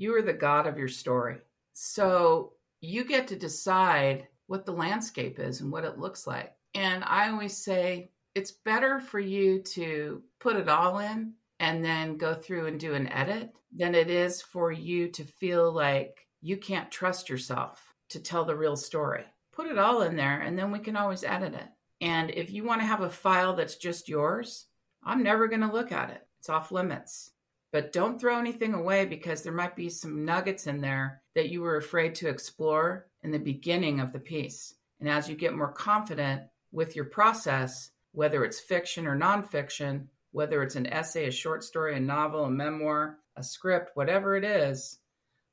You are the God of your story. So you get to decide what the landscape is and what it looks like. And I always say it's better for you to put it all in and then go through and do an edit than it is for you to feel like you can't trust yourself to tell the real story. Put it all in there and then we can always edit it. And if you want to have a file that's just yours, I'm never going to look at it. It's off limits. But don't throw anything away because there might be some nuggets in there that you were afraid to explore in the beginning of the piece. And as you get more confident with your process, whether it's fiction or nonfiction, whether it's an essay, a short story, a novel, a memoir, a script, whatever it is,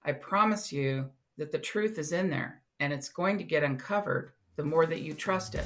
I promise you that the truth is in there and it's going to get uncovered the more that you trust it.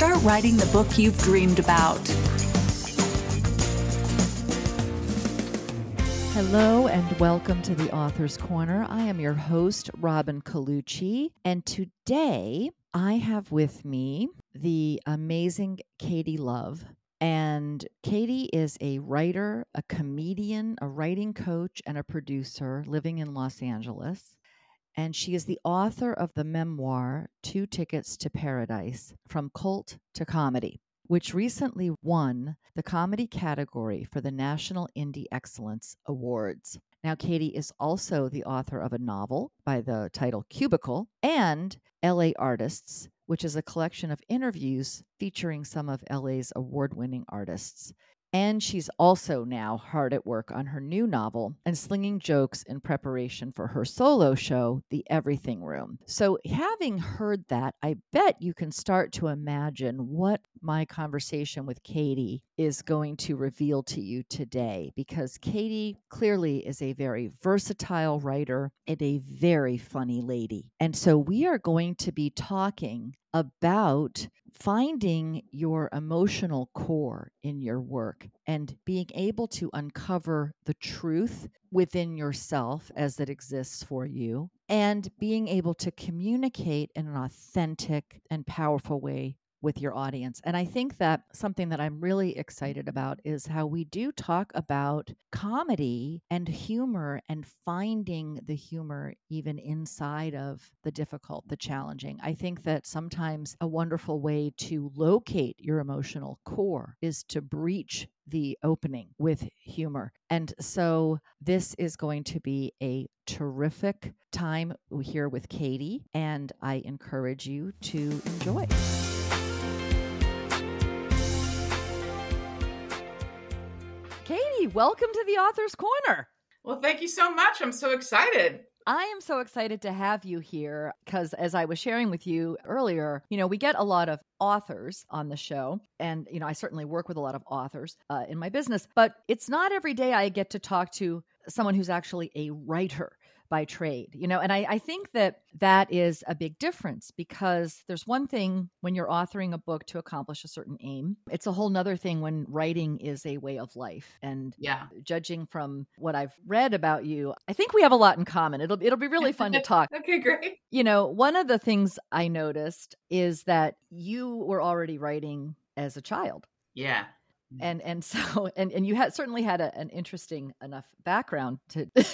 Start writing the book you've dreamed about. Hello and welcome to the Author's Corner. I am your host, Robin Colucci, and today I have with me the amazing Katie Love. And Katie is a writer, a comedian, a writing coach, and a producer living in Los Angeles. And she is the author of the memoir, Two Tickets to Paradise From Cult to Comedy which recently won the comedy category for the National Indie Excellence Awards. Now, Katie is also the author of a novel by the title Cubicide and LA Artists, which is a collection of interviews featuring some of LA's award winning artists. And she's also now hard at work on her new novel and slinging jokes in preparation for her solo show, The Everything Room. So, having heard that, I bet you can start to imagine what my conversation with Katie is going to reveal to you today because Katie clearly is a very versatile writer and a very funny lady. And so, we are going to be talking about finding your emotional core in your work and being able to uncover the truth within yourself as it exists for you and being able to communicate in an authentic and powerful way with your audience. And I think that something that I'm really excited mm-hmm. about is how we do talk about comedy and humor and finding the humor even inside of the difficult, the challenging. I think that sometimes a wonderful way to locate your emotional core is to breach the opening with humor. And so this is going to be a terrific time here with Katie, and I encourage you to enjoy. Welcome to the Author's Corner. Well, thank you so much. I'm so excited. I am so excited to have you here because, as I was sharing with you earlier, you know, we get a lot of authors on the show. And, you know, I certainly work with a lot of authors uh, in my business, but it's not every day I get to talk to someone who's actually a writer by trade you know and I, I, think that that is a big difference because there's one thing when you're authoring a book to accomplish a certain aim it's a whole nother thing when writing is a way of life. And yeah. judging from what i've read about you i think we have a lot in common. It'll, it'll be really fun to talk. Okay great. You know one of the things i noticed is that you were already writing as a child. Yeah. And and so and and you had certainly had a, an interesting enough background to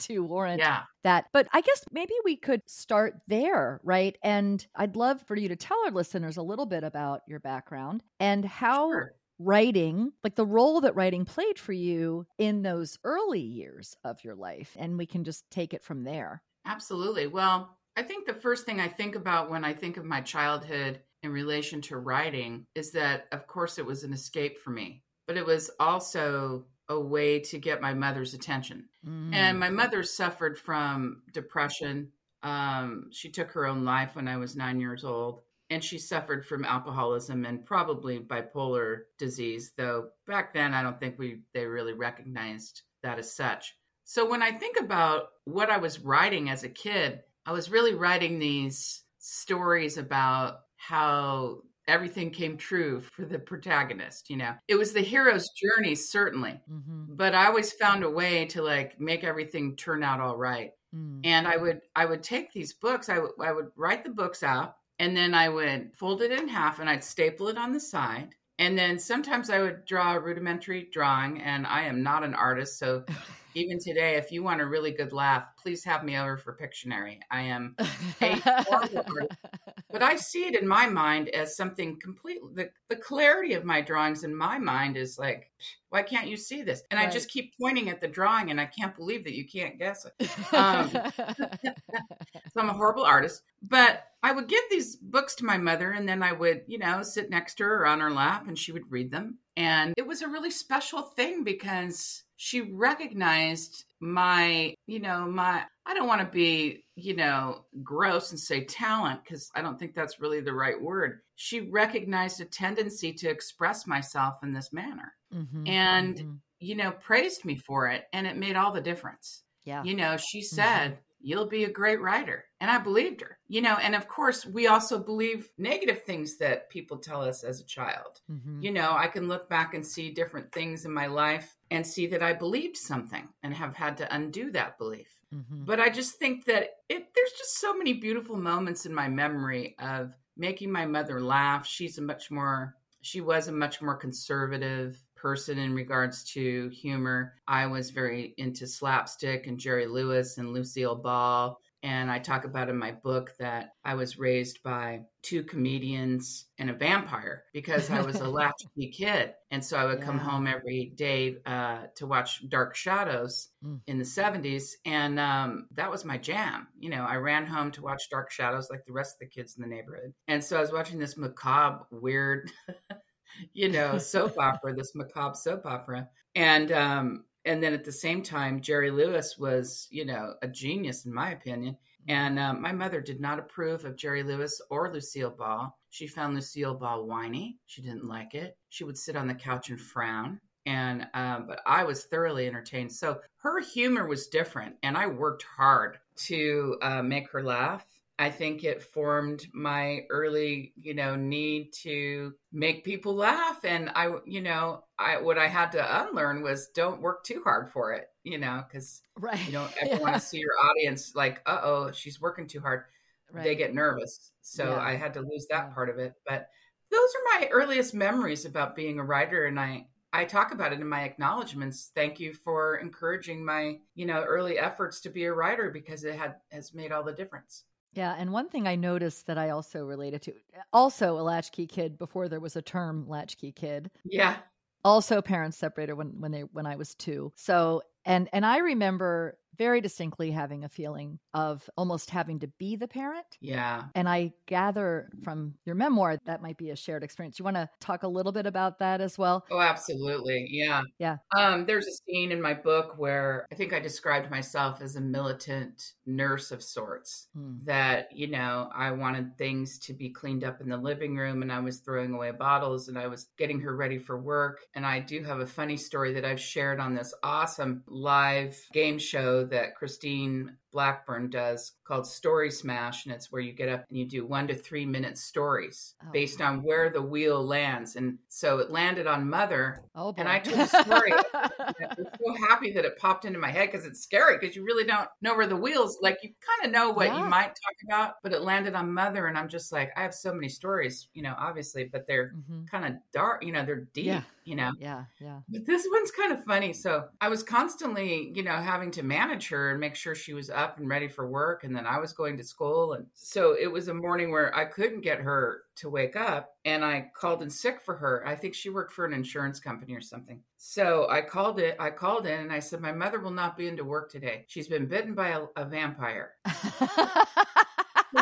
to warrant yeah. that. But I guess maybe we could start there, right? And I'd love for you to tell our listeners a little bit about your background and how sure. writing, like the role that writing played for you in those early years of your life. And we can just take it from there. Absolutely. Well, I think the first thing I think about when I think of my childhood in relation to writing is that, of course, it was an escape for me, but it was also a way to get my mother's attention. Mm. And my mother suffered from depression. Um, she took her own life when I was nine years old. And she suffered from alcoholism and probably bipolar disease, though back then I don't think we they really recognized that as such. So when I think about what I was writing as a kid, I was really writing these stories about how everything came true for the protagonist you know it was the hero's journey certainly mm-hmm. but i always found a way to like make everything turn out all right mm. and i would i would take these books I, w- I would write the books out and then i would fold it in half and i'd staple it on the side and then sometimes i would draw a rudimentary drawing and i am not an artist so even today, if you want a really good laugh, please have me over for Pictionary. I am a but I see it in my mind as something completely the, the clarity of my drawings in my mind is like, why can't you see this? And right. I just keep pointing at the drawing and I can't believe that you can't guess it. Um, so I'm a horrible artist. But I would give these books to my mother and then I would, you know, sit next to her on her lap and she would read them. And it was a really special thing because she recognized my, you know, my, I don't want to be, you know, gross and say talent because I don't think that's really the right word. She recognized a tendency to express myself in this manner mm-hmm, and, mm-hmm. you know, praised me for it. And it made all the difference. Yeah. You know, she mm-hmm. said, mm-hmm you'll be a great writer. And I believed her, you know, and of course, we also believe negative things that people tell us as a child. Mm-hmm. You know, I can look back and see different things in my life and see that I believed something and have had to undo that belief. Mm-hmm. But I just think that it, there's just so many beautiful moments in my memory of making my mother laugh. She's a much more, she was a much more conservative person in regards to humor. I was very into slapstick and Jerry Lewis and Lucille Ball. And I talk about in my book that I was raised by two comedians and a vampire because I was a latchkey kid. And so I would yeah. come home every day uh, to watch Dark Shadows mm. in the 70s. And um, that was my jam. You know, I ran home to watch Dark Shadows like the rest of the kids in the neighborhood. And so I was watching this macabre, weird you know, soap opera, this macabre soap opera. And um, and then at the same time, Jerry Lewis was, you know, a genius in my opinion. And um, my mother did not approve of Jerry Lewis or Lucille Ball. She found Lucille Ball whiny. She didn't like it. She would sit on the couch and frown. And um, but I was thoroughly entertained. So her humor was different, and I worked hard to uh, make her laugh I think it formed my early, you know, need to make people laugh. And I, you know, I what I had to unlearn was don't work too hard for it, you know, because right. you don't ever yeah. want to see your audience like, uh oh, she's working too hard. Right. They get nervous. So yeah. I had to lose that part of it. But those are my earliest memories about being a writer, and I I talk about it in my acknowledgments. Thank you for encouraging my, you know, early efforts to be a writer because it had has made all the difference. Yeah, and one thing I noticed that I also related to, also a latchkey kid before there was a term latchkey kid. Yeah. Also, parents separated when when they when I was two. So and and I remember very distinctly having a feeling of almost having to be the parent. Yeah. And I gather from your memoir that might be a shared experience. You want to talk a little bit about that as well? Oh, absolutely. Yeah. Yeah. Um, there's a scene in my book where I think I described myself as a militant nurse of sorts. Hmm. That, you know, I wanted things to be cleaned up in the living room and I was throwing away bottles and I was getting her ready for work. And I do have a funny story that I've shared on this awesome live game show that Christine Blackburn does called Story Smash. And it's where you get up and you do one to three minute stories oh. based on where the wheel lands. And so it landed on Mother. Oh, and I told a story. I was so happy that it popped into my head because it's scary because you really don't know where the wheels, like you kind of know what yeah. you might talk about, but it landed on Mother. And I'm just like, I have so many stories, you know, obviously, but they're mm-hmm. kind of dark, you know, they're deep. Yeah you know? Yeah yeah. But this one's kind of funny. So i was constantly you know having to manage her and make sure she was up and ready for work and then i was going to school and so it was a morning where i couldn't get her to wake up and i called in sick for her. I think she worked for an insurance company or something. So i called it i called in and i said my mother will not be into work today. She's been bitten by a, a vampire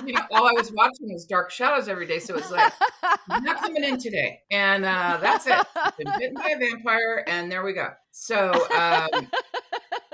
you know, all I was watching was Dark Shadows every day. So it's like, not coming in today. And uh, that's it. Been bitten by a vampire, and there we go. So um,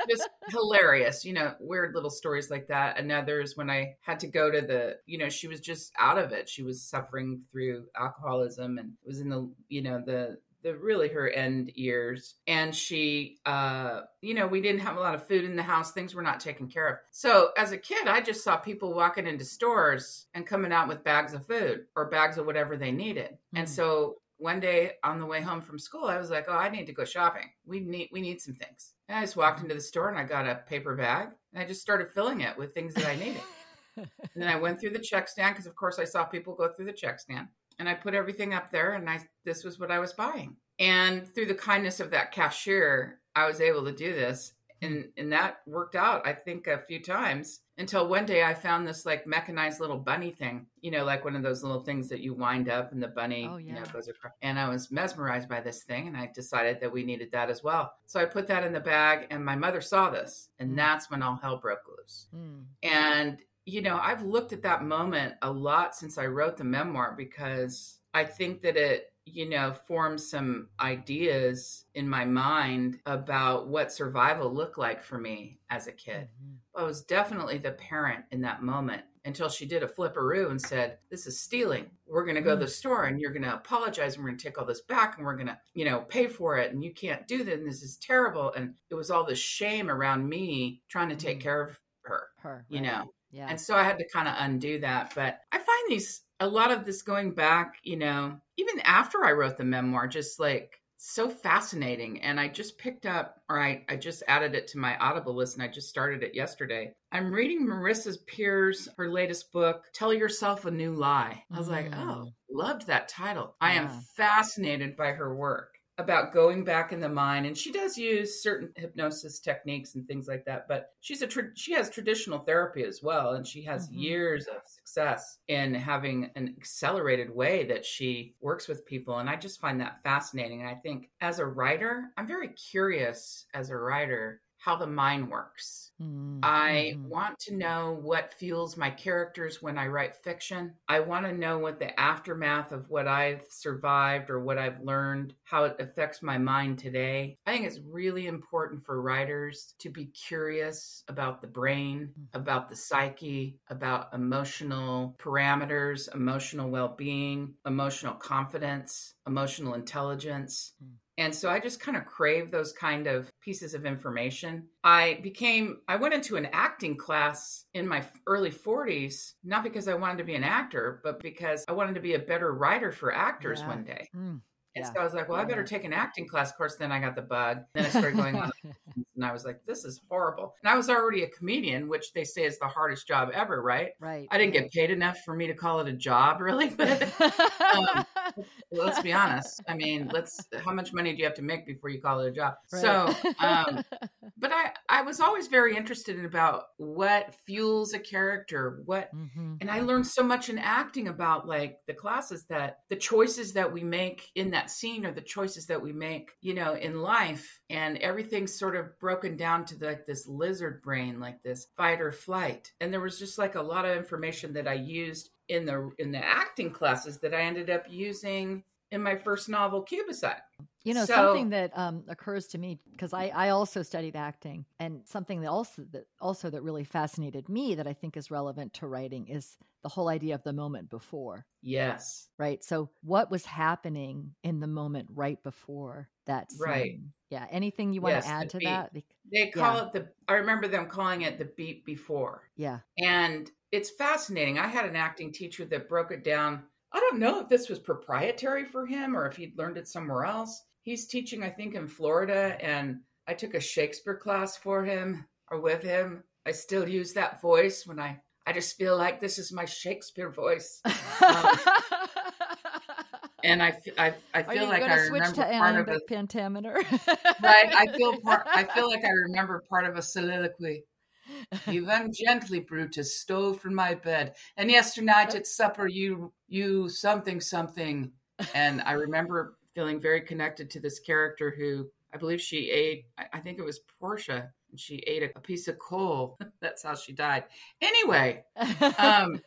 just hilarious, you know, weird little stories like that. Another is when I had to go to the, you know, she was just out of it. She was suffering through alcoholism and was in the, you know, the the really her end years. And she uh you know we didn't have a lot of food in the house. Things were not taken care of. So as a kid i just saw people walking into stores and coming out with bags of food or bags of whatever they needed. Mm-hmm. and mm. so one day on the way home from school i was like oh i need to go shopping. We need we need some things. And i just walked mm-hmm. into the store and i got a paper bag and i just started filling it with things that i needed. And then i went through the check stand because of course i saw people go through the check stand and I put everything up there and I this was what I was buying. And through the kindness of that cashier, I was able to do this. And and that worked out, I think, a few times until one day I found this like mechanized little bunny thing, you know, like one of those little things that you wind up and the bunny, oh, yeah. you know, goes across. And I was mesmerized by this thing and I decided that we needed that as well. So I put that in the bag and my mother saw this and mm. that's when all hell broke loose. Mm. And you know, I've looked at that moment a lot since I wrote the memoir because I think that it, you know, forms some ideas in my mind about what survival looked like for me as a kid. Mm-hmm. I was definitely the parent in that moment until she did a flipperoo and said, This is stealing. We're going to go to the mm. store and you're going to apologize and we're going to take all this back and we're going to, you know, pay for it. And you can't do this. And this is terrible. And it was all this shame around me trying to take mm-hmm. care of her, her right. you know. Yeah. And so I had to kind of undo that. But I find these, a lot of this going back, you know, even after I wrote the memoir, just like so fascinating. And I just picked up, or I, I just added it to my Audible list and I just started it yesterday. I'm reading Marissa Peer's, her latest book, Tell Yourself a New Lie. I was mm. like, oh, loved that title. Yeah. I am fascinated by her work about going back in the mind and she does use certain hypnosis techniques and things like that but she's a tra- she has traditional therapy as well and she has mm-hmm. years of success in having an accelerated way that she works with people and i just find that fascinating and i think as a writer i'm very curious as a writer how the mind works. Mm-hmm. I want to know what fuels my characters when I write fiction. I want to know what the aftermath of what I've survived or what I've learned, how it affects my mind today. I think it's really important for writers to be curious about the brain, mm-hmm. about the psyche, about emotional parameters, emotional well being, emotional confidence, emotional intelligence. Mm. And so I just kind of crave those kind of pieces of information. I became, I went into an acting class in my early 40s, not because I wanted to be an actor, but because I wanted to be a better writer for actors yeah. one day. Mm. And yeah. so I was like, well, I better take an acting class. Of course, then I got the bug. Then I started going on. and I was like, this is horrible. And I was already a comedian, which they say is the hardest job ever, right? Right. I didn't right. get paid enough for me to call it a job, really. But um, let's be honest. I mean, let's, how much money do you have to make before you call it a job? Right. So, um, but I, I was always very interested in about what fuels a character, what, mm-hmm. and I learned so much in acting about like the classes that the choices that we make in that scene or the choices that we make, you know, in life. And everything's sort of broken down to like this lizard brain, like this fight or flight. And there was just like a lot of information that I used in the in the acting classes that I ended up using in my first novel, Cubicide. You know, so, something that um, occurs to me because I, I also studied acting, and something that also that also that really fascinated me that I think is relevant to writing is the whole idea of the moment before. Yes. Right. So, what was happening in the moment right before that scene? Right. Yeah. Anything you want yes, to add to beat. that? They call yeah. it the. I remember them calling it the beat before. Yeah. And it's fascinating. I had an acting teacher that broke it down. I don't know if this was proprietary for him or if he'd learned it somewhere else. He's teaching, I think, in Florida, and I took a Shakespeare class for him or with him. I still use that voice when I I just feel like this is my Shakespeare voice. Um, and I, I, I feel like I remember part of a pentameter. right. I feel part, I feel like I remember part of a soliloquy. Went gently, Brutus, stole from my bed, and yesternight at supper you you something something. And I remember feeling very connected to this character who I believe she ate. I think it was Portia and she ate a, piece of coal. That's how she died. Anyway, um,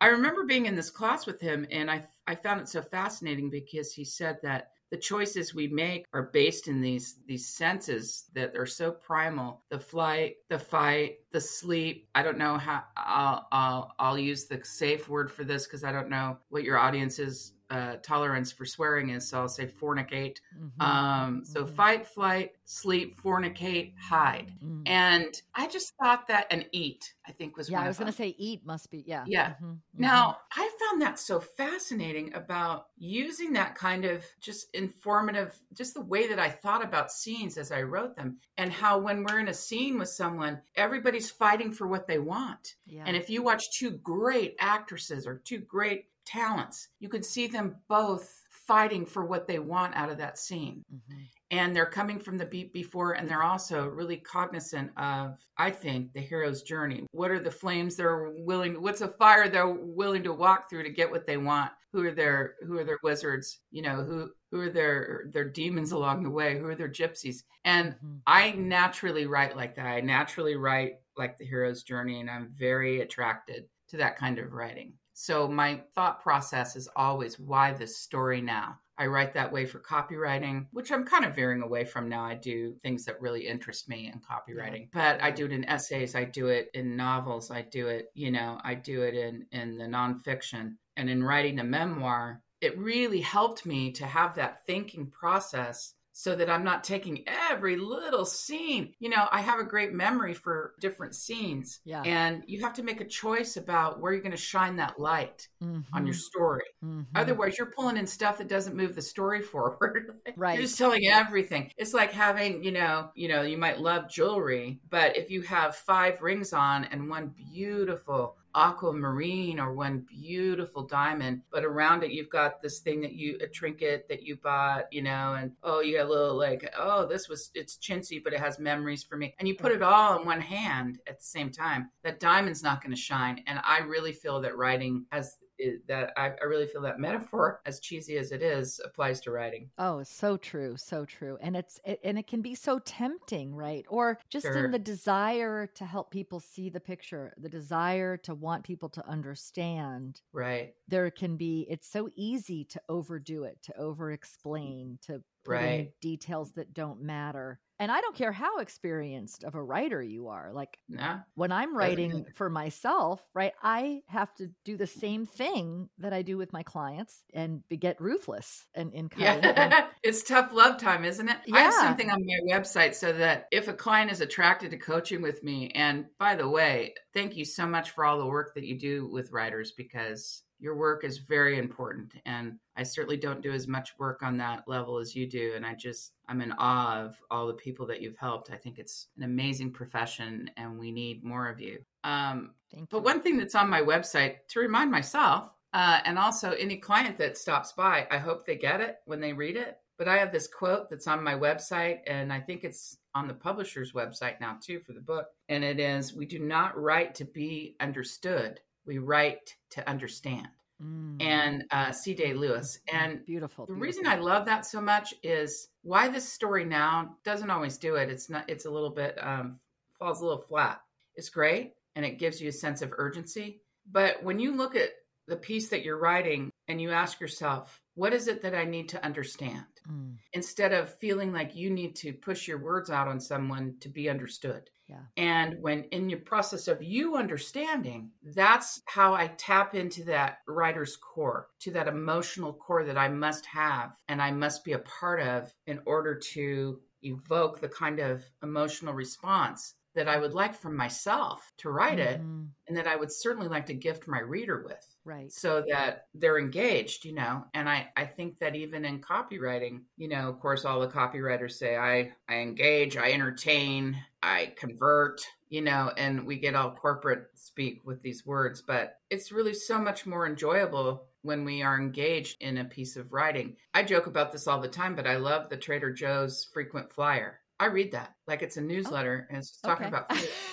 I remember being in this class with him, and I I found it so fascinating because he said that the choices we make are based in these these senses that are so primal the flight the fight the sleep i don't know how i'll i'll, I'll use the safe word for this because i don't know what your audience's uh, tolerance for swearing is. So I'll say fornicate. Mhm. Um, so Mhm. fight, flight, sleep, fornicate, hide. Mm. And I just thought that, and eat, I think was yeah, I was going to say eat must be yeah. Yeah. Mhm, mhm. Now, I found that so fascinating about using that kind of just informative, just the way that I thought about scenes as I wrote them, and how when we're in a scene with someone, everybody's fighting for what they want. yeah. And if you watch two great actresses or two great talents, you could see them both fighting for what they want out of that scene. Mhm. And they're coming from the beat before, and they're also really cognizant of, I think, the hero's journey. What are the flames they're willing? What's a fire they're willing to walk through to get what they want? Who are their Who are their wizards? You know, who who are their their demons along the way? Who are their gypsies? And Mhm. I naturally write like that. I naturally write like the hero's journey, and I'm very attracted to that kind of writing. So my thought process is always why this story now? I write that way for copywriting, which I'm kind of veering away from now. I do things that really interest me in copywriting, but I do it in essays, I do it in novels, I do it, you know, I do it in in the nonfiction. And in writing a memoir, it really helped me to have that thinking process so that I'm not taking every little scene. You know, I have a great memory for different scenes. Yeah. And you have to make a choice about where you're going to shine that light on your Mhm. story. Mhm. Otherwise, you're pulling in stuff that doesn't move the story forward. Right. You're just telling everything. It's like having, you know, you know, you might love jewelry, but if you have five rings on and one beautiful aquamarine or one beautiful diamond, but around it you've got this thing that you a trinket that you bought, you know, and oh, you got a little like, oh, this was it's chintzy, but it has memories for me. And you put it all in one hand at the same time. That diamond's not going to shine. And I really feel that writing has is- that I, I really feel that metaphor, as cheesy as it is, applies to writing. Oh, so true, so true. And it's it, and it can be so tempting, right? Or just Sure. in the desire to help people see the picture, the desire to want people to understand. Right. There can be it's so easy to overdo it, to over explain, to put in Right. details that don't matter. And I don't care how experienced of a writer you are. Like No. when I'm writing for myself, right, I have to do the same thing that I do with my clients and be, get ruthless and in and- Yeah. it's tough love time, isn't it? I have Yeah. something on my website so that if a client is attracted to coaching with me, and by the way, thank you so much for all the work that you do with writers because your work is very important. And I certainly don't do as much work on that level as you do. And I just, I'm in awe of all the people that you've helped. I think it's an amazing profession and we need more of you. Um, Thank But you. one thing that's on my website to remind myself, uh, and also any client that stops by, I hope they get it when they read it. But I have this quote that's on my website, and I think it's on the publisher's website now too for the book. And it is We do not write to be understood, we write to understand. Mm. And uh, C. Day Lewis. And beautiful. the reason. I love that so much is why this story now doesn't always do it. It's not. It's a little bit um, falls a little flat. It's great and it gives you a sense of urgency. But when you look at the piece that you're writing and you ask yourself, what is it that I need to understand? Mm, Instead of feeling like you need to push your words out on someone to be understood. Yeah. And when in your process of you understanding, that's how I tap into that writer's core, to that emotional core that I must have and I must be a part of in order to evoke the kind of emotional response that I would like from myself to write it mhm, and that I would certainly like to gift my reader with Right. so that they're engaged, you know. And I, I think that even in copywriting, you know, of course, all the copywriters say, I, I engage, I entertain, I convert, you know, and we get all corporate speak with these words, but it's really so much more enjoyable when we are engaged in a piece of writing. I joke about this all the time, but I love the Trader Joe's frequent flyer. I read that like it's a oh, newsletter and it's talking Okay. about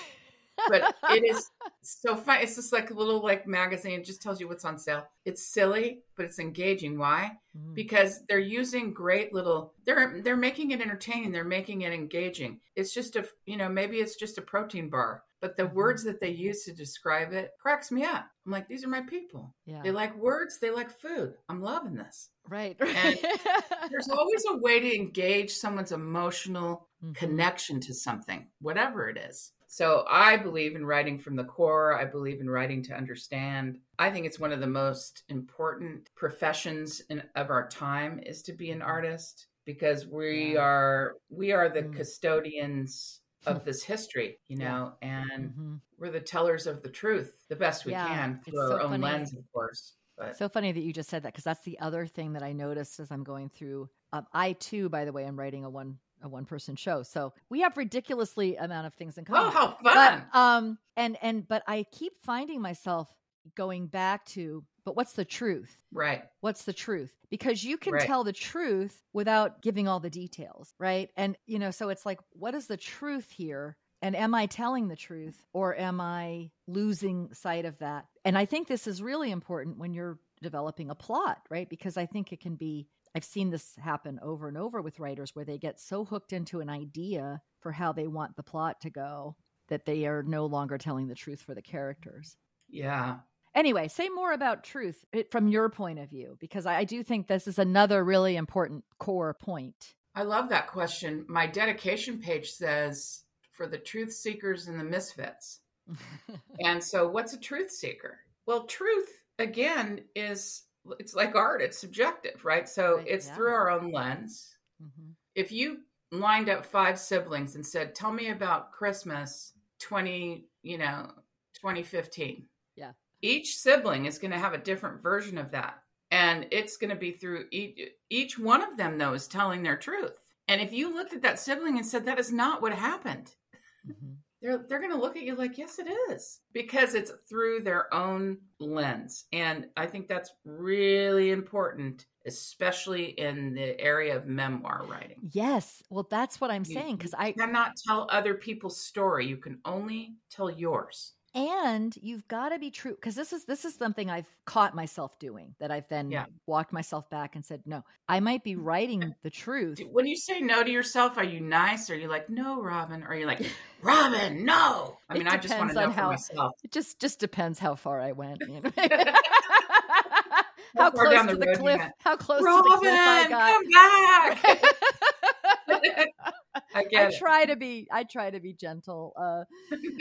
but it is so fun. It's just like a little like magazine. It just tells you what's on sale. It's silly, but it's engaging. Why? Mm, Because they're using great little. They're they're making it entertaining. They're making it engaging. It's just a you know maybe it's just a protein bar, but the Mhm. words that they use to describe it cracks me up. I'm like, these are my people. yeah. They like words. They like food. I'm loving this. right. and There's always a way to engage someone's emotional mm-hmm. connection to something, whatever it is. So I believe in writing from the core. I believe in writing to understand. I think it's one of the most important professions in, of our time is to be an artist because we yeah. are we are the mm. custodians of this history, you know, yeah. and mm-hmm. we're the tellers of the truth the best we yeah, can through our so own funny. lens, of course. But. So funny that you just said that because that's the other thing that I noticed as I'm going through. Um, I too, by the way, am writing a one a one person show. So we have ridiculously amount of things in common. Oh, how fun. But, um and and but I keep finding myself going back to but what's the truth? Right. What's the truth? Because you can right. tell the truth without giving all the details, right? And you know, so it's like what is the truth here? And am I telling the truth or am I losing sight of that? And I think this is really important when you're developing a plot, right? Because I think it can be I've seen this happen over and over with writers where they get so hooked into an idea for how they want the plot to go that they are no longer telling the truth for the characters. Yeah. Anyway, say more about truth eh, from your point of view, because I do think this is another really important core point. I love that question. My dedication page says for the truth seekers and the misfits. and so, what's a truth seeker? Well, truth, again, is it's like art it's subjective right? So right, it's yeah. through our own lens. Mm-hmm. if you lined up five siblings and said tell me about christmas 20 you know 2015 yeah. each sibling is going to have a different version of that. And it's going to be through each, each one of them though is telling their truth. And if you looked at that sibling and said that is not what happened mm-hmm they're they're going to look at you like yes it is. Because it's through their own lens. And i think that's really important especially in the area of memoir writing. Yes. Well that's what i'm you, saying because i cannot tell other people's story. You can only tell yours and you've got to be true because this is this is something i've caught myself doing that i've then yeah. walked myself back and said no i might be mm-hmm. writing the truth. when you say no to yourself are you nice? Or are you like no robin or are you like robin no? I mean i just want to know how, for myself. it just just depends how far i went you know? how close to the, the cliff how close robin, to the cliff i got. come back I, I try to be I try to be gentle. Uh,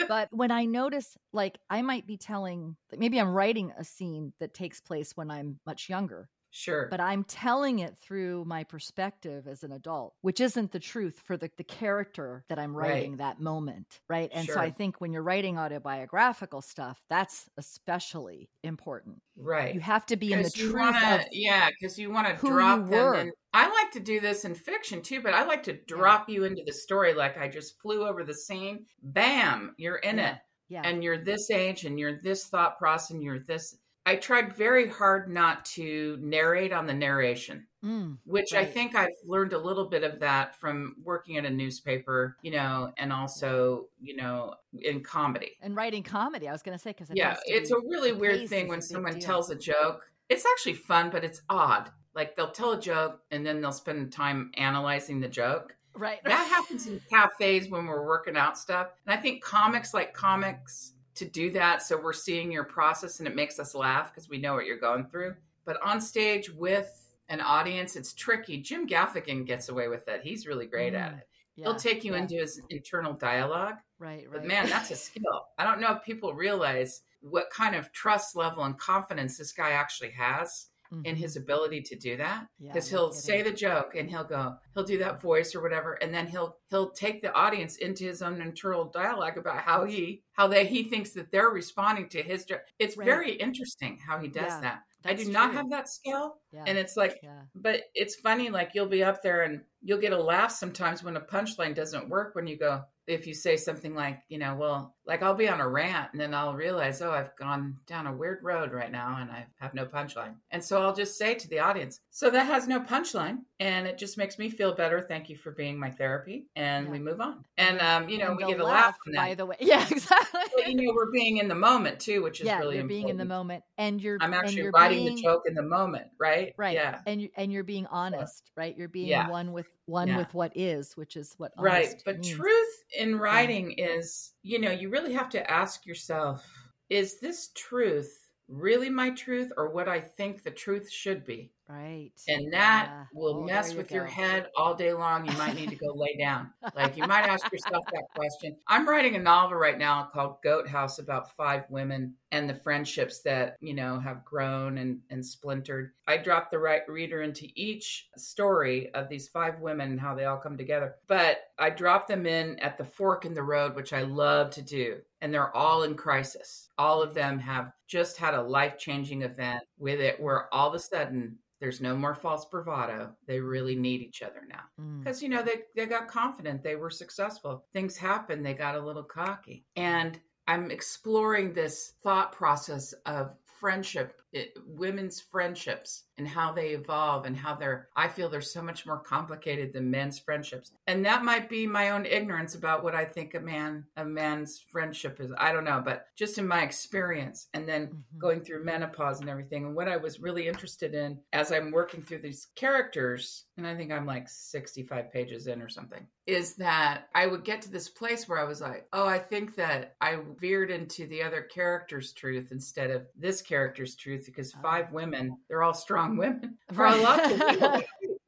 but when I notice like I might be telling maybe I'm writing a scene that takes place when I'm much younger Sure. But I'm telling it through my perspective as an adult, which isn't the truth for the, the character that I'm writing right. that moment. Right. And sure. so I think when you're writing autobiographical stuff, that's especially important. Right. You have to be in the truth. Wanna, yeah, because you want to drop them. In, I like to do this in fiction too, but I like to drop yeah. you into the story like I just flew over the scene. Bam, you're in yeah. it. Yeah. And you're this age and you're this thought process and you're this I tried very hard not to narrate on the narration, mm, which right. I think I've learned a little bit of that from working at a newspaper, you know, and also, you know, in comedy. And writing comedy, I was going to say, because yeah, it's a really weird thing when someone deal. tells a joke. It's actually fun, but it's odd. Like they'll tell a joke and then they'll spend time analyzing the joke. Right. That happens in cafes when we're working out stuff. And I think comics like comics to do that. So we're seeing your process and it makes us laugh because we know what you're going through. But on stage with an audience, it's tricky. Jim Gaffigan gets away with it. He's really great mm, at it. Yeah, He'll take you yeah. into his internal dialogue. Right, right. But man, that's a skill. I don't know if people realize what kind of trust level and confidence this guy actually has mm-hmm. in his ability to do that because yeah, he'll say the joke and he'll go he'll do that voice or whatever and then he'll he'll take the audience into his own internal dialogue about how he how they he thinks that they're responding to his joke it's right. very interesting how he does yeah, that i do not have that skill yeah. and it's like but it's funny like you'll be up there and you'll get a laugh sometimes when a punchline doesn't work when you go if you say something like, you know, well, like I'll be on a rant and then I'll realize, oh, I've gone down a weird road right now and I have no punchline. And so I'll just say to the audience, so that has no punchline and it just makes me feel better. Thank you for being my therapy. And yeah. we move on. And, um, you know, and we get a laugh, by the way. Yeah, exactly. But, you know, we're being in the moment too, which is yeah, really you're important. being in the moment and you're, I'm actually you're writing being, the joke in the moment, right? Right. Yeah. And, you, and you're being honest, right? You're being yeah. one with one yeah. with what is, which is what right. But means. truth in writing yeah. is, you know, you really have to ask yourself: Is this truth really my truth, or what I think the truth should be? Right. And that Yeah. will Oh, mess you with your head all day long. You might need to go lay down. Like you might ask yourself that question. I'm writing a novel right now called Goat House about five women and the friendships that, you know, have grown and, and splintered. I drop the right reader into each story of these five women and how they all come together. But I drop them in at the fork in the road, which I love to do. And they're all in crisis. All of them have just had a life changing event with it where all of a sudden there's no more false bravado. They really need each other now. Mm. Because, you know, they, they got confident. They were successful. Things happened. They got a little cocky. And I'm exploring this thought process of friendship, it, women's friendships, and how they evolve, and how they're, I feel they're so much more complicated than men's friendships. And that might be my own ignorance about what I think a man, a man's friendship is. I don't know, but just in my experience, and then Mhm. going through menopause and everything. And what I was really interested in as I'm working through these characters, and I think I'm like 65 pages in or something, is that I would get to this place where I was like, oh, I think that I veered into the other character's truth instead of this character's truth because five women, they're all strong women, are a lot to deal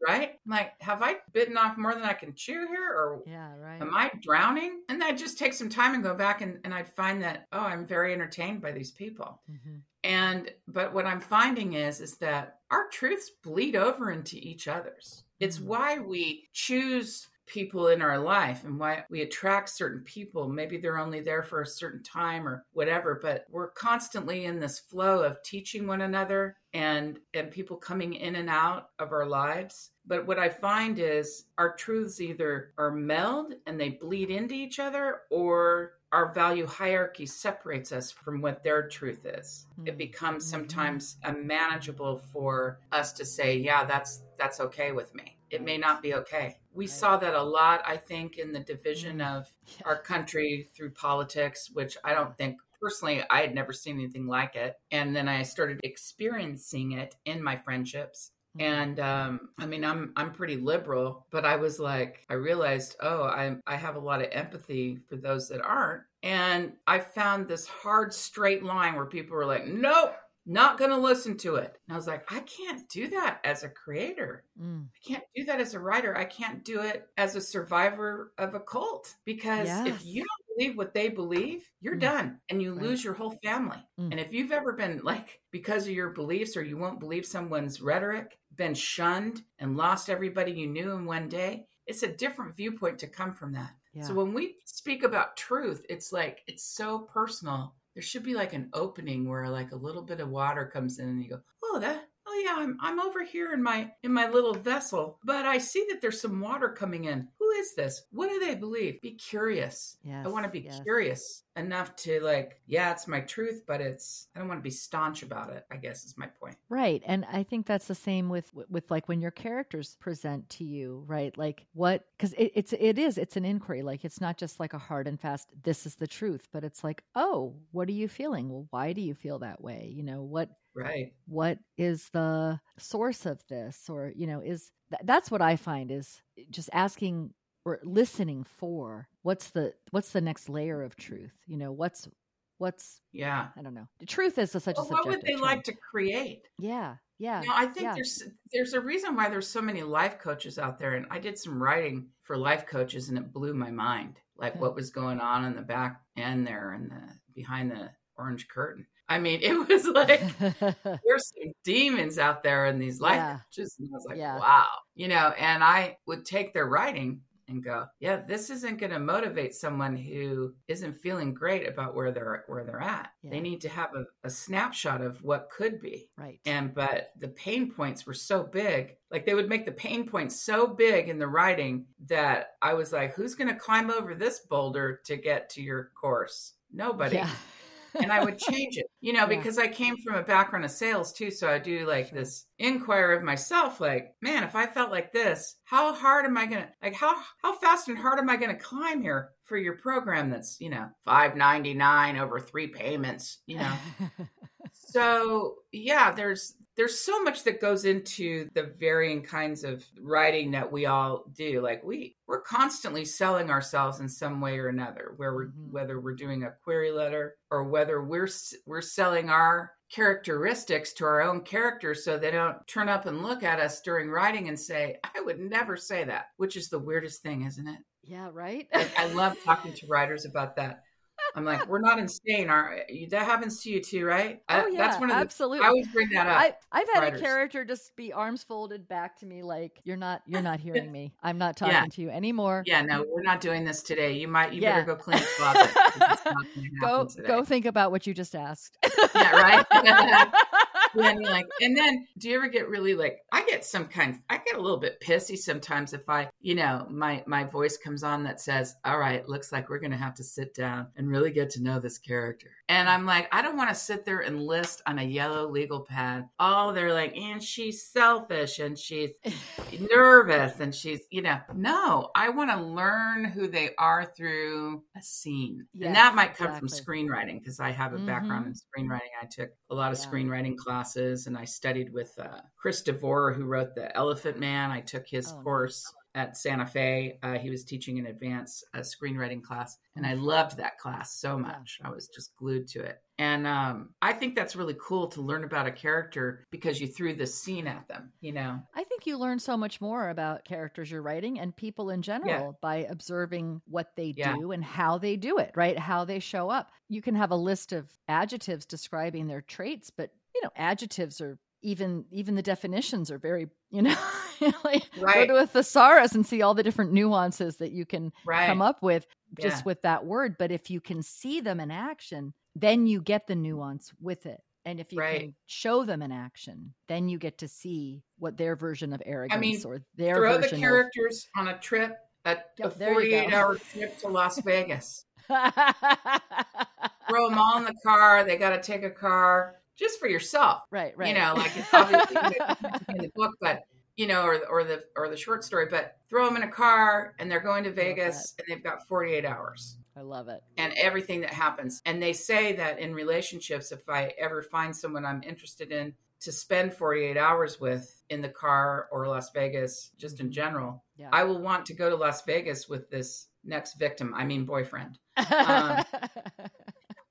right? I'm like, have I bitten off more than I can chew here? Or Yeah, right. Am I drowning? And I'd just take some time and go back and, and I'd find that, oh, I'm very entertained by these people. Mhm. And but what I'm finding is is that our truths bleed over into each other's. It's Mhm. why we choose people in our life and why we attract certain people. Maybe they're only there for a certain time or whatever, but we're constantly in this flow of teaching one another and and people coming in and out of our lives. But what I find is our truths either are meld and they bleed into each other or our value hierarchy separates us from what their truth is. It Mm. becomes Mhm. sometimes unmanageable for us to say, yeah, that's that's okay with me. It may not be okay. We saw that a lot, I think, in the division Mm. of our country through politics, which I don't think personally I had never seen anything like it. And then I started experiencing it in my friendships. Mhm. And um, I mean, I'm I'm pretty liberal, but I was like, I realized, oh, I I have a lot of empathy for those that aren't, and I found this hard straight line where people were like, nope, not going to listen to it. And I was like, I can't do that as a creator. Mm. I can't do that as a writer. I can't do it as a survivor of a cult because Yes. if you don't believe what they believe, you're Mm. done and you Right. lose your whole family. Mm. And if you've ever been like, because of your beliefs or you won't believe someone's rhetoric, been shunned and lost everybody you knew in one day, it's a different viewpoint to come from that. Yeah. So when we speak about truth, it's like, it's so personal. There should be like an opening where like a little bit of water comes in and you go, oh, that. Oh yeah, I'm I'm over here in my in my little vessel, but I see that there's some water coming in. Who is this? What do they believe? Be curious. Yes, I want to be yes. curious enough to like, yeah, it's my truth, but it's I don't want to be staunch about it. I guess is my point. Right. And I think that's the same with with like when your characters present to you, right? Like what cuz it, it's it is it's an inquiry. Like it's not just like a hard and fast this is the truth, but it's like, "Oh, what are you feeling? Well, why do you feel that way? You know, what Right. what is the source of this or, you know, is th- that's what I find is just asking or listening for what's the what's the next layer of truth? You know, what's what's Yeah. I don't know. The truth is a, such Well, a what would they term. like to create? Yeah. Yeah. Know, I think yeah. there's there's a reason why there's so many life coaches out there, and I did some writing for life coaches, and it blew my mind, like Okay. what was going on in the back end there and the behind the orange curtain. I mean, it was like there's some demons out there in these life Yeah. coaches, and I was like, Yeah. wow, you know. And I would take their writing and go, yeah, this isn't going to motivate someone who isn't feeling great about where they're where they're at. Yeah. They need to have a, a snapshot of what could be. right. And but the pain points were so big, like they would make the pain points so big in the writing that I was like, who's going to climb over this boulder to get to your course? Nobody. yeah. And I would change it, you know, Yeah. because I came from a background of sales too. So I do like Sure. this inquire of myself, like, man, if I felt like this, how hard am I gonna like how how fast and hard am I gonna climb here for your program that's, you know, five ninety nine over three payments, you know. so yeah, there's there's so much that goes into the varying kinds of writing that we all do. Like we we're constantly selling ourselves in some way or another, where we're mm-hmm. whether we're doing a query letter or whether we're we're selling our characteristics to our own characters so they don't turn up and look at us during writing and say, I would never say that, which is the weirdest thing, isn't it? Yeah, right. I love talking to writers about that. I'm like, we're not insane. Are that happens to you too, right? Oh yeah, that's one of the, absolutely. I always bring that up. I, have had writers. a character just be arms folded back to me, like you're not, you're not hearing me. I'm not talking yeah. to you anymore. Yeah, no, we're not doing this today. You might, you yeah. better go clean the closet. go, go think about what you just asked. yeah, right. and like, and then do you ever get really like, I get some kind, I get a little bit pissy sometimes if I, you know, my, my voice comes on that says, all right, looks like we're going to have to sit down and really get to know this character. And I'm like, I don't want to sit there and list on a yellow legal pad. Oh, they're like, and she's selfish and she's nervous and she's, you know, no, I want to learn who they are through a scene. Yes, and that might come exactly. from screenwriting because I have a mm-hmm. background in screenwriting. I took a lot of yeah. screenwriting classes and I studied with uh, Chris DeVore, who wrote The Elephant Man. I took his oh, course at Santa Fe. Uh, he was teaching an advanced uh, screenwriting class, and I loved that class so much. I was just glued to it. And um, I think that's really cool to learn about a character because you threw the scene at them, you know? I think you learn so much more about characters you're writing and people in general yeah. by observing what they yeah. do and how they do it, right? How they show up. You can have a list of adjectives describing their traits, but you know, adjectives are even even the definitions are very you know like right. go to a thesaurus and see all the different nuances that you can right. come up with just yeah. with that word but if you can see them in action then you get the nuance with it and if you right. can show them in action then you get to see what their version of arrogance I mean, or their throw the characters of... on a trip a, yep, a 48 hour trip to las vegas throw them all in the car they got to take a car just for yourself. Right, right. You know, like it's obviously in the book, but you know, or or the or the short story, but throw them in a car and they're going to Vegas and they've got 48 hours. I love it. And everything that happens. And they say that in relationships, if I ever find someone I'm interested in to spend 48 hours with in the car or Las Vegas, just in mm-hmm. general, yeah. I will want to go to Las Vegas with this next victim, I mean, boyfriend. Um,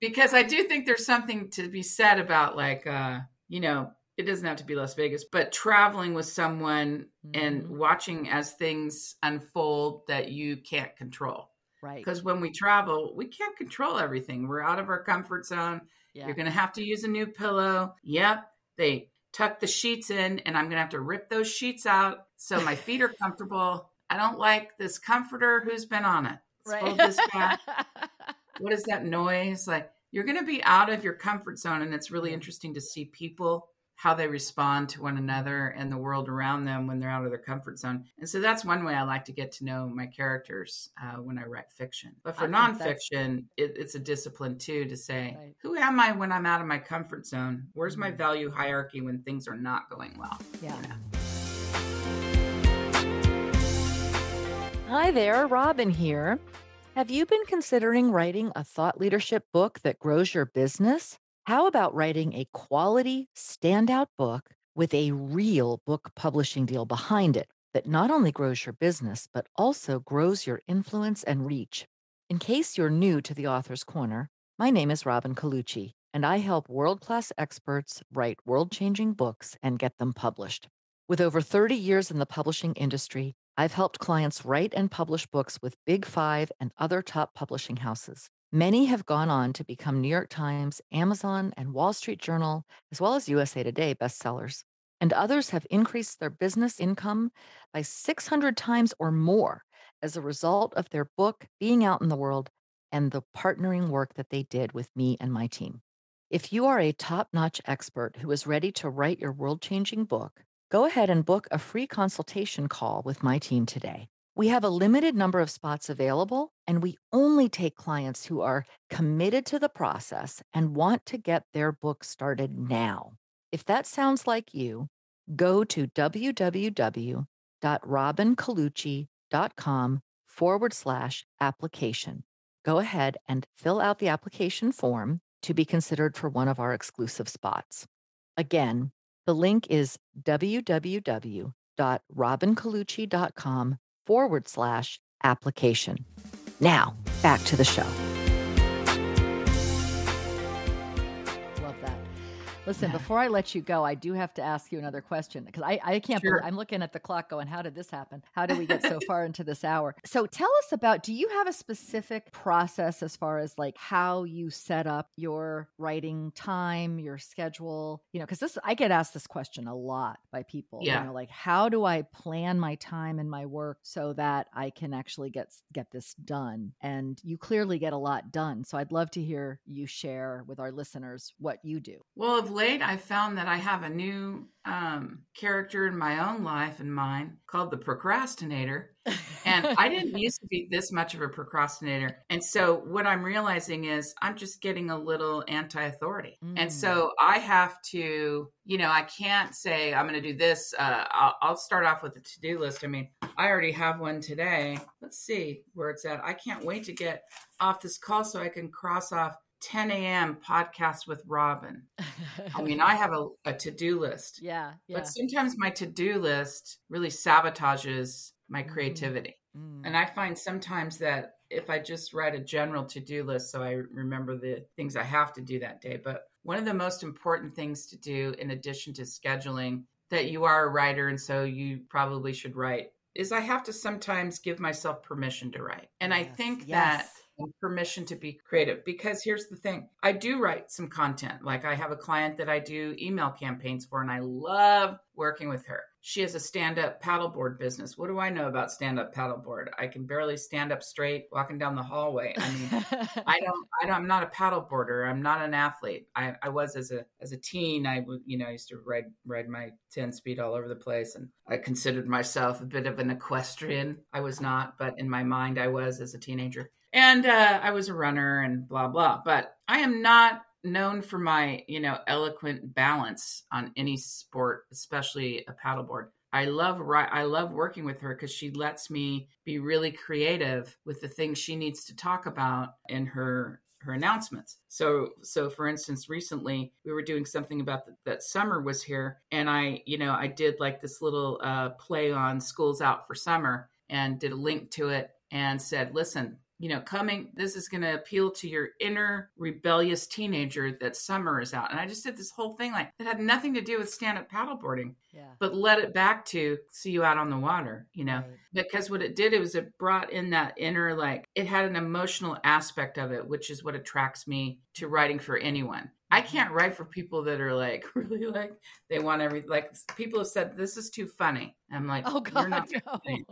because I do think there's something to be said about like uh, you know, it doesn't have to be Las Vegas, but traveling with someone mm-hmm. and watching as things unfold that you can't control. Right. Because when we travel, we can't control everything. We're out of our comfort zone. Yeah. You're going to have to use a new pillow. Yep. They tuck the sheets in, and I'm going to have to rip those sheets out so my feet are comfortable. I don't like this comforter who's been on it. Let's right. what is that noise? Like you're going to be out of your comfort zone. And it's really interesting to see people, how they respond to one another and the world around them when they're out of their comfort zone. And so that's one way I like to get to know my characters uh, when I write fiction. But for nonfiction, it, it's a discipline too to say, right. who am I when I'm out of my comfort zone? Where's my mm-hmm. value hierarchy when things are not going well? Yeah. yeah. Hi there, Robin here. Have you been considering writing a thought leadership book that grows your business? How about writing a quality, standout book with a real book publishing deal behind it that not only grows your business, but also grows your influence and reach? In case you're new to the Author's Corner, my name is Robin Colucci, and I help world class experts write world changing books and get them published. With over 30 years in the publishing industry, I've helped clients write and publish books with Big Five and other top publishing houses. Many have gone on to become New York Times, Amazon, and Wall Street Journal, as well as USA Today bestsellers. And others have increased their business income by 600 times or more as a result of their book being out in the world and the partnering work that they did with me and my team. If you are a top notch expert who is ready to write your world changing book, go ahead and book a free consultation call with my team today. We have a limited number of spots available, and we only take clients who are committed to the process and want to get their book started now. If that sounds like you, go to www.robincolucci.com forward slash application. Go ahead and fill out the application form to be considered for one of our exclusive spots. Again, The link is www.robincolucci.com forward slash application. Now, back to the show. Listen, before I let you go, I do have to ask you another question because I, I can't sure. believe I'm looking at the clock going, how did this happen? How did we get so far into this hour? So tell us about do you have a specific process as far as like how you set up your writing time, your schedule? You know, because this I get asked this question a lot by people. Yeah. You know, like how do I plan my time and my work so that I can actually get get this done? And you clearly get a lot done. So I'd love to hear you share with our listeners what you do. Well, late, I found that I have a new um, character in my own life and mine called the procrastinator. And I didn't used to be this much of a procrastinator. And so what I'm realizing is I'm just getting a little anti authority. Mm. And so I have to, you know, I can't say I'm going to do this. Uh, I'll, I'll start off with a to do list. I mean, I already have one today. Let's see where it's at. I can't wait to get off this call so I can cross off 10 a.m. podcast with Robin. I mean, I have a, a to do list. Yeah, yeah, But sometimes my to do list really sabotages my mm-hmm. creativity. Mm. And I find sometimes that if I just write a general to do list so I remember the things I have to do that day. But one of the most important things to do, in addition to scheduling, that you are a writer and so you probably should write, is I have to sometimes give myself permission to write. And yes, I think yes. that permission to be creative. Because here's the thing I do write some content. Like I have a client that I do email campaigns for, and I love working with her. She has a stand up paddleboard business. What do I know about stand up paddleboard? I can barely stand up straight walking down the hallway. I mean, I don't, I don't, I'm not a paddleboarder. I'm not an athlete. I, I was as a, as a teen. I would, you know, I used to ride, ride my 10 speed all over the place. And I considered myself a bit of an equestrian. I was not, but in my mind, I was as a teenager. And uh, I was a runner and blah, blah. But I am not known for my, you know, eloquent balance on any sport, especially a paddleboard. I love I love working with her because she lets me be really creative with the things she needs to talk about in her her announcements. So so for instance, recently we were doing something about the, that summer was here, and I you know I did like this little uh, play on schools out for summer and did a link to it and said, listen, you know, coming, this is going to appeal to your inner rebellious teenager that summer is out. And I just did this whole thing like that had nothing to do with stand up paddleboarding, yeah. but led it back to see you out on the water, you know, right. because what it did, it was it brought in that inner, like, it had an emotional aspect of it, which is what attracts me to writing for anyone. I can't write for people that are like really like they want every like people have said this is too funny. I'm like, oh god, you're not no. funny.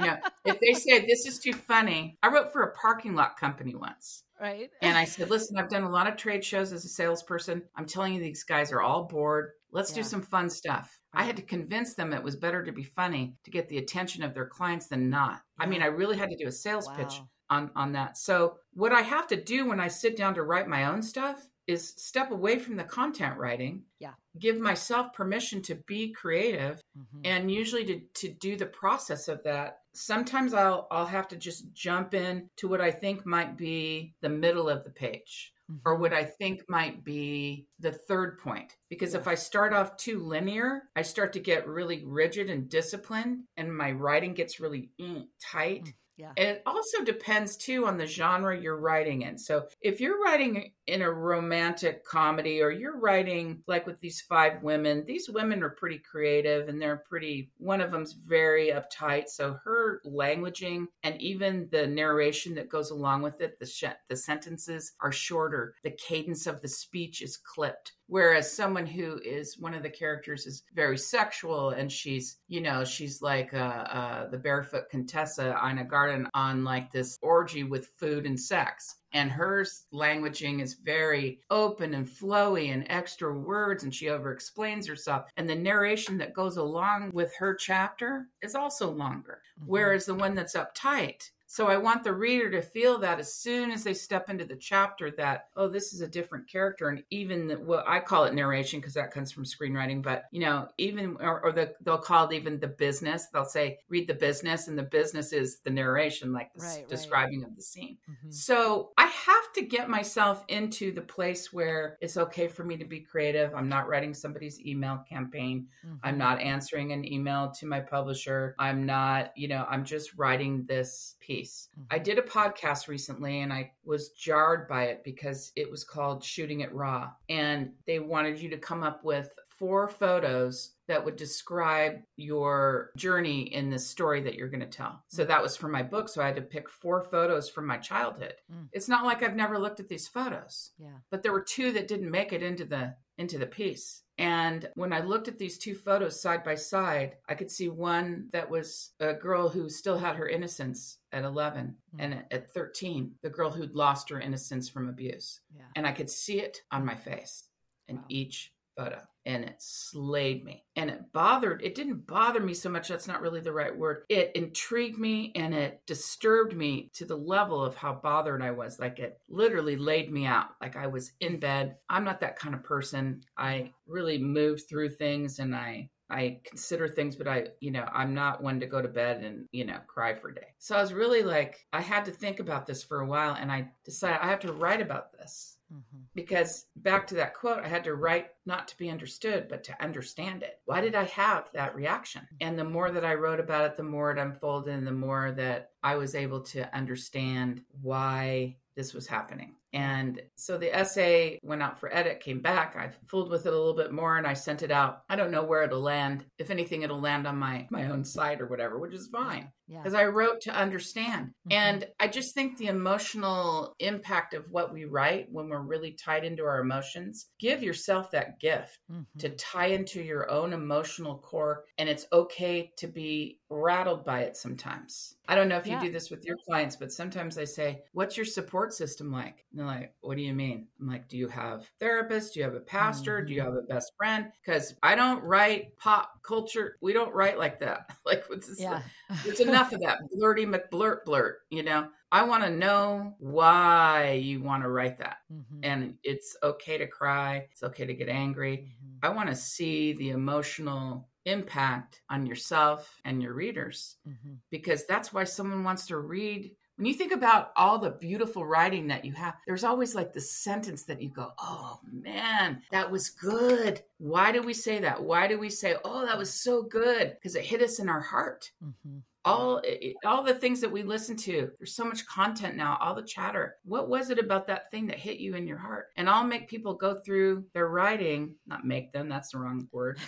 you know, if they say this is too funny, I wrote for a parking lot company once. Right. And I said, listen, I've done a lot of trade shows as a salesperson. I'm telling you, these guys are all bored. Let's yeah. do some fun stuff. I had to convince them it was better to be funny to get the attention of their clients than not. I mean, I really had to do a sales wow. pitch on on that. So what I have to do when I sit down to write my own stuff is step away from the content writing yeah. give myself permission to be creative mm-hmm. and usually to, to do the process of that. Sometimes i'll i'll have to just jump in to what i think might be the middle of the page mm-hmm. or what i think might be the third point. Because if i start off too linear i start to get really rigid and disciplined and my writing gets really mm, tight. Mm-hmm yeah. It also depends too on the genre you're writing in. So if you're writing in a romantic comedy or you're writing like with these five women, these women are pretty creative and they're pretty, one of them's very uptight. So her languaging and even the narration that goes along with it, the, sh- the sentences are shorter. The cadence of the speech is clipped. Whereas someone who is one of the characters is very sexual and she's, you know, she's like uh, uh, the barefoot Contessa Ina Garten on like this orgy with food and sex. And her languaging is very open and flowy and extra words and she over explains herself. And the narration that goes along with her chapter is also longer. Mm-hmm. whereas the one that's uptight So I want the reader to feel that as soon as they step into the chapter that, oh, this is a different character. And even the, well, I call it narration because that comes from screenwriting, but you know, even, or, or the, they'll call it even the business. They'll say, read the business, and the business is the narration, like the right, describing right. of the scene. Mm-hmm. So I have to get myself into the place where it's okay for me to be creative. I'm not writing somebody's email campaign. Mm-hmm. I'm not answering an email to my publisher. I'm not, you know, I'm just writing this piece. Mm-hmm. I did a podcast recently and I was jarred by it because it was called Shooting It Raw. And they wanted you to come up with four photos that would describe your journey in this story that you're going to tell. So that was for my book. So I had to pick four photos from my childhood. Mm. It's not like I've never looked at these photos. Yeah. But there were two that didn't make it into the into the piece. And when I looked at these two photos side by side, I could see one that was a girl who still had her innocence at 11 mm. and at 13, the girl who'd lost her innocence from abuse. Yeah. And I could see it on my face in wow. each photo and it slayed me and it bothered it didn't bother me so much that's not really the right word it intrigued me and it disturbed me to the level of how bothered i was like it literally laid me out like i was in bed i'm not that kind of person i really move through things and i I consider things, but I, you know, I'm not one to go to bed and, you know, cry for a day. So I was really like, I had to think about this for a while and I decided I have to write about this. Mm-hmm. Because back to that quote, I had to write not to be understood, but to understand it. Why did I have that reaction? And the more that I wrote about it, the more it unfolded, and the more that I was able to understand why this was happening. And so the essay went out for edit, came back. I fooled with it a little bit more and I sent it out. I don't know where it'll land. If anything, it'll land on my my own site or whatever, which is fine. Because yeah. I wrote to understand. Mm-hmm. And I just think the emotional impact of what we write when we're really tied into our emotions, give yourself that gift mm-hmm. to tie into your own emotional core. And it's okay to be rattled by it sometimes. I don't know if yeah. you do this with your clients, but sometimes I say, What's your support system like? And like, What do you mean? I'm like, Do you have therapists? Do you have a pastor? Mm-hmm. Do you mm-hmm. have a best friend? Because I don't write pop culture. We don't write like that. like, it's, yeah. it's enough of that blurty McBlurt blurt, you know? I want to know why you want to write that. Mm-hmm. And it's okay to cry, it's okay to get angry. Mm-hmm. I want to see the emotional impact on yourself and your readers mm-hmm. because that's why someone wants to read when you think about all the beautiful writing that you have, there's always like the sentence that you go, oh man, that was good. Why do we say that? Why do we say, oh, that was so good? Because it hit us in our heart. Mm-hmm. All all the things that we listen to. There's so much content now, all the chatter. What was it about that thing that hit you in your heart? And I'll make people go through their writing, not make them, that's the wrong word.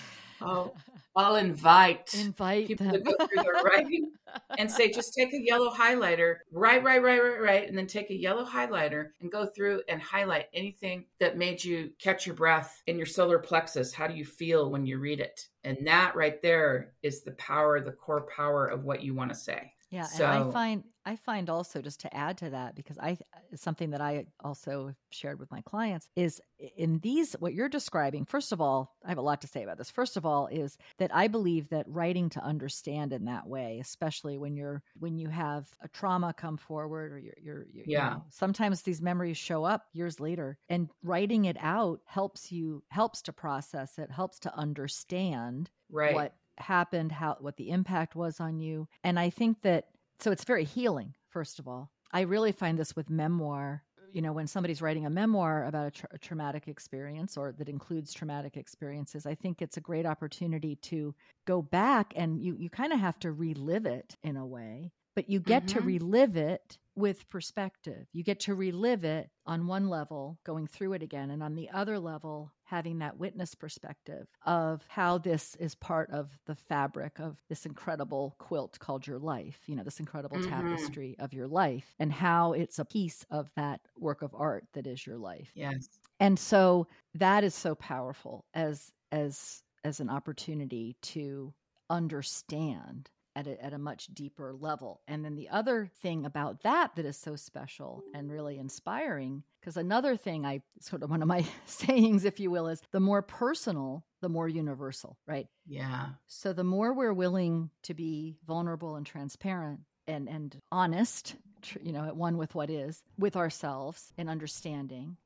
Oh, I'll invite invite people them. to go through their writing and say, just take a yellow highlighter, right, right, right, right, right, and then take a yellow highlighter and go through and highlight anything that made you catch your breath in your solar plexus. How do you feel when you read it? And that right there is the power, the core power of what you want to say. Yeah, so, and I find I find also just to add to that because I something that I also shared with my clients is in these what you're describing. First of all, I have a lot to say about this. First of all, is that I believe that writing to understand in that way, especially when you're when you have a trauma come forward or you're, you're, you're yeah. You know, sometimes these memories show up years later, and writing it out helps you helps to process it, helps to understand right. what happened, how what the impact was on you. And I think that so it's very healing, first of all. I really find this with memoir. You know, when somebody's writing a memoir about a, tra- a traumatic experience or that includes traumatic experiences, I think it's a great opportunity to go back and you, you kind of have to relive it in a way, but you get mm-hmm. to relive it with perspective. You get to relive it on one level, going through it again, and on the other level, having that witness perspective of how this is part of the fabric of this incredible quilt called your life, you know, this incredible mm-hmm. tapestry of your life, and how it's a piece of that work of art that is your life. Yes. And so that is so powerful as as as an opportunity to understand at a, at a much deeper level. And then the other thing about that that is so special and really inspiring, because another thing I sort of one of my sayings, if you will, is the more personal, the more universal, right? Yeah. So the more we're willing to be vulnerable and transparent, and and honest, you know, at one with what is, with ourselves and understanding,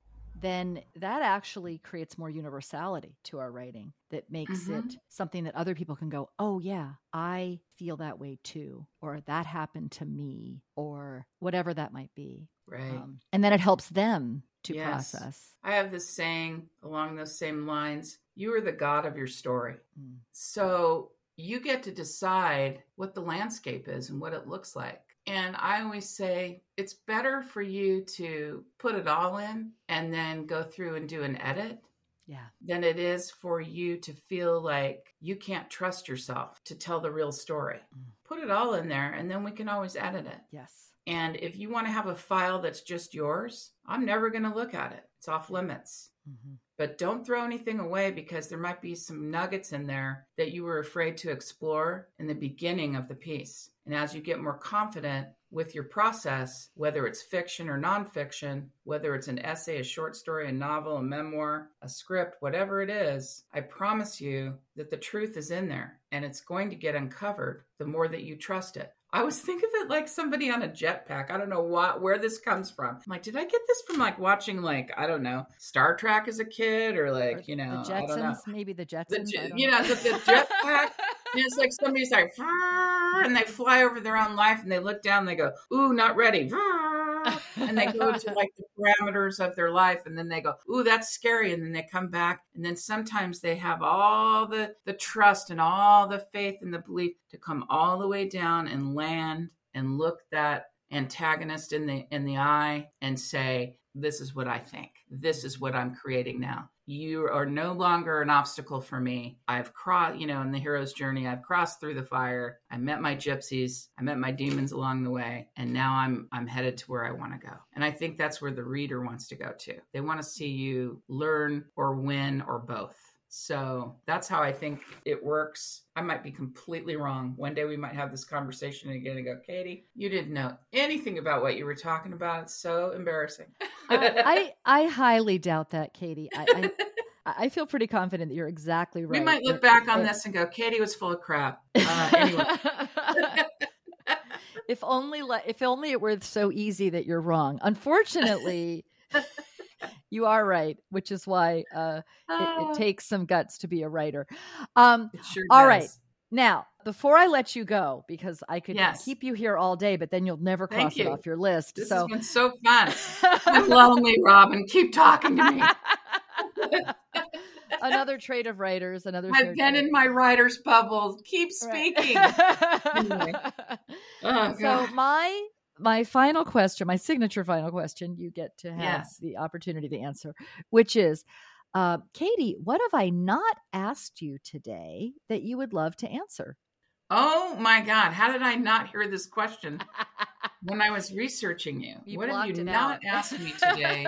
then that actually creates more universality to our writing that makes Mhm. it something that other people can go, oh, yeah, I feel that way too, or that happened to me, or whatever that might be. Right. Um, and then it helps them to Yes. process. I have this saying along those same lines you are the God of your story. Mm. So you get to decide what the landscape is and what it looks like. And I always say it's better for you to put it all in and then go through and do an edit Yeah. than it is for you to feel like you can't trust yourself to tell the real story. Mm. Put it all in there and then we can always edit it. Yes. And if you want to have a file that's just yours, I'm never going to look at it. It's off limits. hmm But don't throw anything away because there might be some nuggets in there that you were afraid to explore in the beginning of the piece. And as you get more confident with your process, whether it's fiction or nonfiction, whether it's an essay, a short story, a novel, a memoir, a script, whatever it is, I promise you that the truth is in there and it's going to get uncovered the more that you trust it. I was thinking of it like somebody on a jetpack. I don't know what where this comes from. I'm like, did I get this from like watching like I don't know Star Trek as a kid or like Or you know the I don't know Jetsons, maybe the Jetsons. the, you know the, the jetpack. And it's like somebody's like, and they fly over their own life, and they look down, and they go, "Ooh, not ready," Vrr, and they go to like the parameters of their life, and then they go, "Ooh, that's scary," and then they come back, and then sometimes they have all the the trust and all the faith and the belief to come all the way down and land and look that antagonist in the in the eye and say this is what i think. This is what i'm creating now you are no longer an obstacle for me. I've crossed you know in the hero's journey i've crossed through the fire. I met my gypsies. I met my demons along the way. And now i'm i'm headed to where i want to go. And i think that's where the reader wants to go to. They want to see you learn or win or both so that's how I think it works. I might be completely wrong. One day we might have this conversation again and go, Katie, you didn't know anything about what you were talking about. It's so embarrassing. Uh, I I highly doubt that, Katie. I, I I feel pretty confident that you're exactly right. we might look back on this and go, Katie was full of crap. Uh, anyway, if only if only it were so easy that you're wrong. Unfortunately, you are right, which is why uh, it, Ah, it takes some guts to be a writer. Um, it sure all does. right. now, before I let you go, because I could Yes. keep you here all day, but then you'll never cross it off your list. This so has been so fun. I'm lonely, Robin. Keep talking to me. another trait of writers. Another. I've been in my writer's bubble. Keep Right. speaking. Anyway. Oh, so God. my my final question, my signature final question, you get to have Yes. the opportunity to answer, which is, uh, Katie, what have I not asked you today that you would love to answer? Oh my God. How did I not hear this question when I was researching you? You what have you not out. asked me today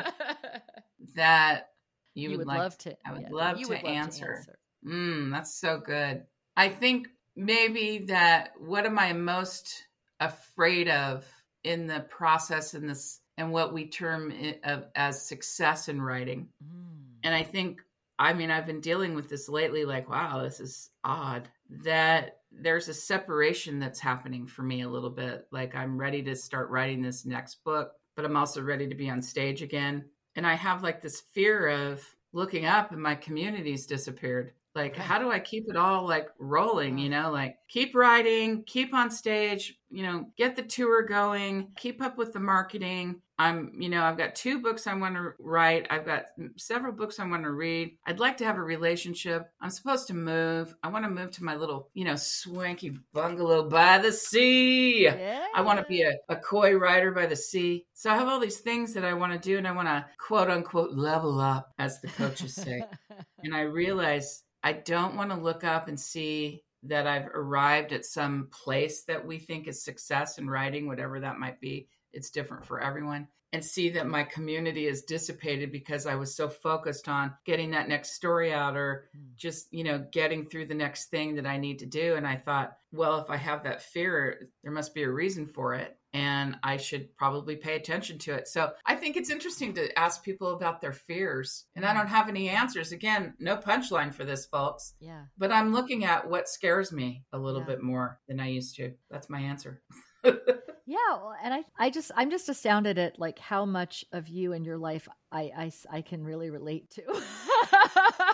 that you, you, would, would like love to. I would yeah, love to would love answer. Mm, that's so good. I think maybe that what am I most afraid of in the process in this and what we term it of, as success in writing. Mm. And I think, I mean, I've been dealing with this lately like, wow, this is odd that there's a separation that's happening for me a little bit. Like, I'm ready to start writing this next book, but I'm also ready to be on stage again. And I have like this fear of looking up and my community's disappeared. Like, how do I keep it all like rolling? You know, like keep writing, keep on stage, you know, get the tour going, keep up with the marketing. I'm, you know, I've got two books I want to write. I've got several books I want to read. I'd like to have a relationship. I'm supposed to move. I want to move to my little, you know, swanky bungalow by the sea. Yeah. I want to be a, a koi rider by the sea. So I have all these things that I want to do and I want to quote unquote level up, as the coaches say. and I realize I don't want to look up and see that I've arrived at some place that we think is success in writing, whatever that might be. It's different for everyone. And see that my community is dissipated because I was so focused on getting that next story out or Hmm. just, you know, getting through the next thing that I need to do. And I thought, well, if I have that fear, there must be a reason for it. And I should probably pay attention to it. So I think it's interesting to ask people about their fears. And I don't have any answers. Again, no punchline for this, folks. yeah. But I'm looking at what scares me a little Yeah. bit more than I used to. That's my answer. Yeah, well, and I, I just, I'm just astounded at like how much of you and your life I, I, I can really relate to.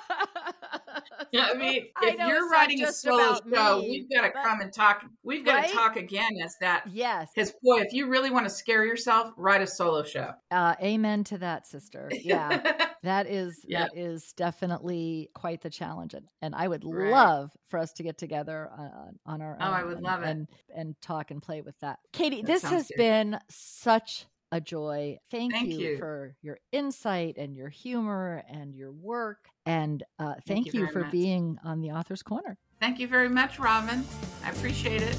Yeah, I mean, if I you're writing a solo show, me, we've got to come and talk. We've got right? to talk again as that. Yes. Because boy, if you really want to scare yourself, write a solo show. Uh, amen to that, sister. Yeah, that is yeah. that is definitely quite the challenge, and, and I would right. love for us to get together uh, on our. Oh, own I would and, love it and and talk and play with that. Katie, that this has good. been such a joy. Thank, thank you, you, for your insight and your humor and your work. And uh, thank, thank, you, you for much. being on the Author's Corner. Thank you very much, Robin. I appreciate it.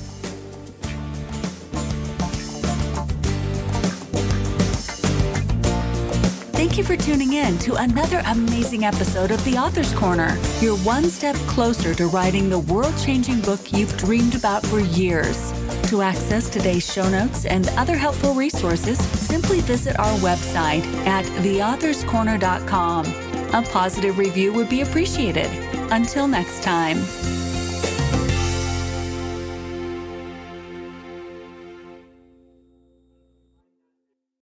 Thank you for tuning in to another amazing episode of The Author's Corner. You're one step closer to writing the world changing book you've dreamed about for years. To access today's show notes and other helpful resources, simply visit our website at theauthorscorner.com. A positive review would be appreciated. Until next time.